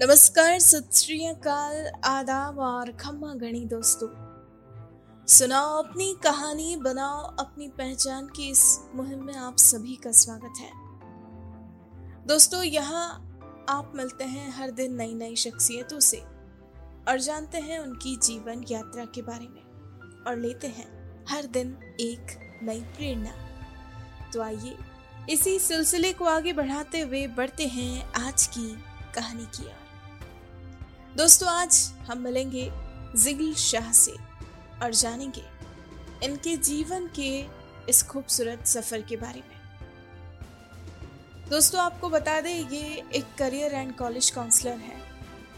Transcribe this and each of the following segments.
नमस्कार, सत श्री अकाल, आदाब और खम्मा गणी दोस्तों। सुनाओ अपनी कहानी, बनाओ अपनी पहचान की इस मुहिम में आप सभी का स्वागत है। दोस्तों, यहाँ आप मिलते हैं हर दिन नई नई शख्सियतों से और जानते हैं उनकी जीवन यात्रा के बारे में और लेते हैं हर दिन एक नई प्रेरणा। तो आइए, इसी सिलसिले को आगे बढ़ाते हुए बढ़ते हैं आज की कहानी की ओर। दोस्तों, आज हम मिलेंगे जिगिल शाह से और जानेंगे इनके जीवन के इस खूबसूरत सफ़र के बारे में। दोस्तों, आपको बता दें, ये एक करियर एंड कॉलेज काउंसलर है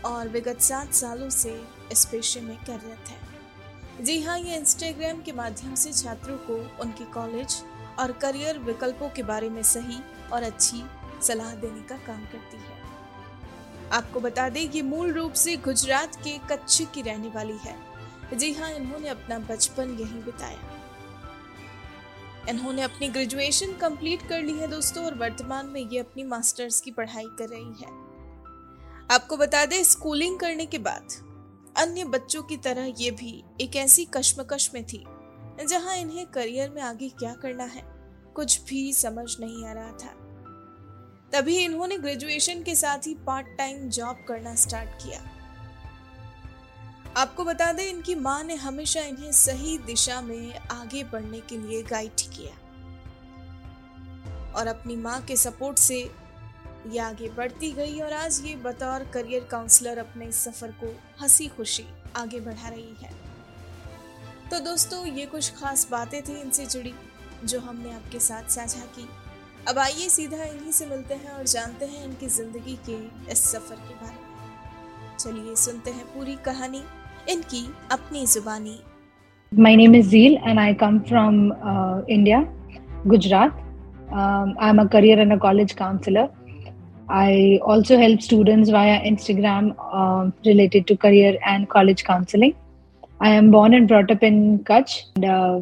और विगत सात सालों से इस पेशे में कार्यरत है। जी हाँ ये इंस्टाग्राम के माध्यम से छात्रों को उनके कॉलेज और करियर विकल्पों के बारे में सही और अच्छी सलाह देने का काम करती है। आपको बता दें, ये मूल रूप से गुजरात के कच्छ की रहने वाली है। जी हाँ इन्होंने अपना बचपन यहीं बिताया। इन्होंने अपनी ग्रेजुएशन कंप्लीट कर ली है दोस्तों, और वर्तमान में ये अपनी मास्टर्स की पढ़ाई कर रही है। आपको बता दें स्कूलिंग करने के बाद अन्य बच्चों की तरह ये भी एक ऐसी कश्मकश में थी, जहाँ इन्हें करियर में आगे क्या करना है, कुछ भी समझ नहीं आ रहा था। तभी इन्होंने ग्रेजुएशन के साथ ही पार्ट टाइम जॉब करना स्टार्ट किया। आपको बता दें, इनकी माँ ने हमेशा इन्हें सही दिशा में आगे बढ़ने के लिए गाइड किया। और अपनी माँ के सपोर्ट से ये आगे बढ़ती गई और आज ये बतौर करियर काउंसलर अपने इस सफ़र को हँसी खुशी आगे बढ़ा रही है। तो दोस्तों, ये कुछ खास बातें थी इनसे जुड़ी, जो हमने आपके साथ साझा की। अब आइए सीधा इन्हीं से मिलते हैं और जानते हैं इनकी ज़िंदगी के इस सफ़र के बारे में चलिए सुनते हैं पूरी कहानी इनकी अपनी जुबानी My name is Zeel and I come from uh, India, Gujarat. Um, I'm a career and a college counselor. I also help students via Instagram uh, related to career and college counseling. I am born and brought up in Kutch. And, uh,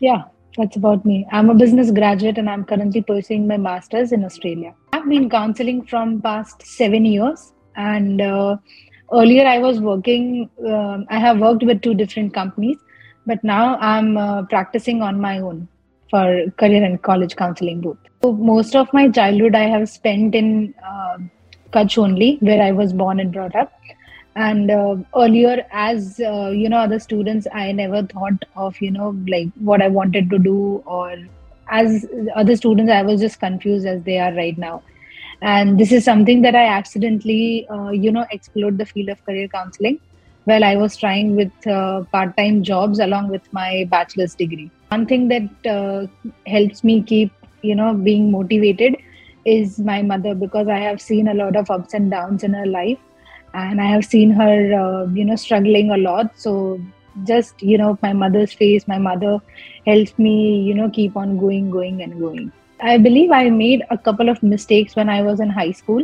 yeah, that's about me. I'm a business graduate and I'm currently pursuing my master's in Australia. I've been counseling from past seven years, and uh, earlier I was working. Um, I have worked with two different companies, but now I'm uh, practicing on my own for career and college counseling both. So most of my childhood I have spent in uh, Kutch only, where I was born and brought up and uh, earlier as uh, you know other students i never thought of you know like what i wanted to do or as other students i was just confused as they are right now. And this is something that i accidentally uh, you know explored the field of career counseling while i was trying with uh, part-time jobs along with my bachelor's degree. One thing that uh, helps me keep you know being motivated is my mother because i have seen a lot of ups and downs in her life and i have seen her uh, you know struggling a lot. So just you know my mother's face my mother helps me you know keep on going going and going. I believe i made a couple of mistakes when i was in high school.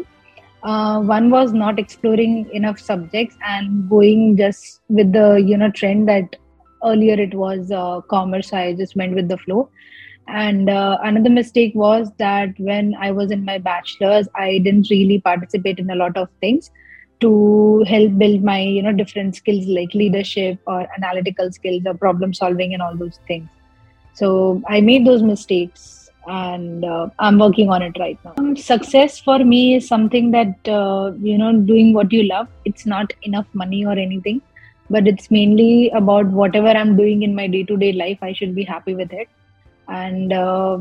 Uh, one was not exploring enough subjects and going just with the you know trend that earlier it was uh, commerce. I just went with the flow. And uh, another mistake was that when i was in my bachelor's i didn't really participate in a lot of things to help build my you know different skills like leadership or analytical skills or problem solving and all those things. So i made those mistakes and uh, i'm working on it right now. Um, success for me is something that uh, you know doing what you love. It's not enough money or anything but it's mainly about whatever i'm doing in my day-to-day life i should be happy with it. And uh,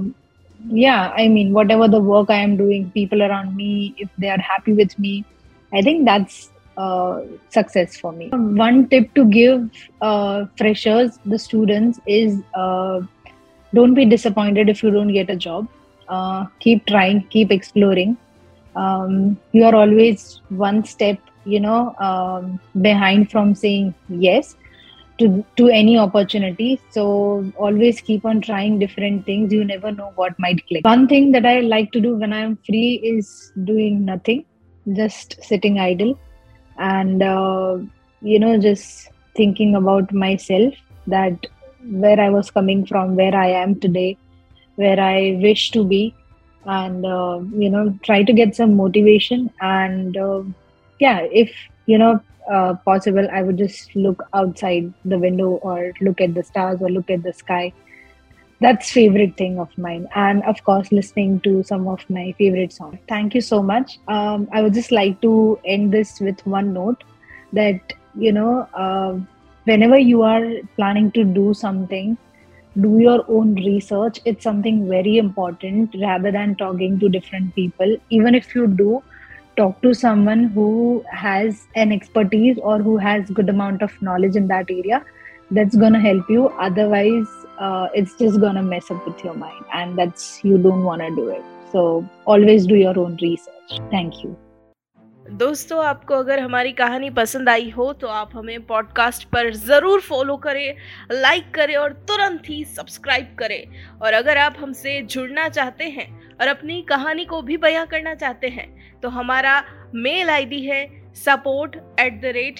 yeah i mean whatever the work i am doing people around me if they are happy with me I think that's uh, success for me. One tip to give uh, freshers, the students, is uh, don't be disappointed if you don't get a job. Uh, keep trying, keep exploring. Um, you are always one step, you know, um, behind from saying yes to to any opportunity. So always keep on trying different things. You never know what might click. One thing that I like to do when I'm free is doing nothing just sitting idle and uh, you know just thinking about myself that where i was coming from where i am today where i wish to be and uh, you know try to get some motivation and uh, yeah if you know uh, possible i would just look outside the window or look at the stars or look at the sky that's favorite thing of mine. And of course listening to some of my favorite songs. Thank you so much. Um, i would just like to end this with one note that you know uh, whenever you are planning to do something do your own research. It's something very important rather than talking to different people. Even if you do talk to someone who has an expertise or who has good amount of knowledge in that area that's going to help you otherwise uh, it's just going to mess up with your mind and that's you don't want to do it so always do your own research thank you दोस्तों आपको अगर हमारी कहानी पसंद आई हो तो आप हमें पॉडकास्ट पर ज़रूर फॉलो करें लाइक करें और तुरंत ही सब्सक्राइब करें और अगर आप हमसे जुड़ना चाहते हैं और अपनी कहानी को भी बयां करना चाहते हैं तो हमारा मेल आईडी है support at the rate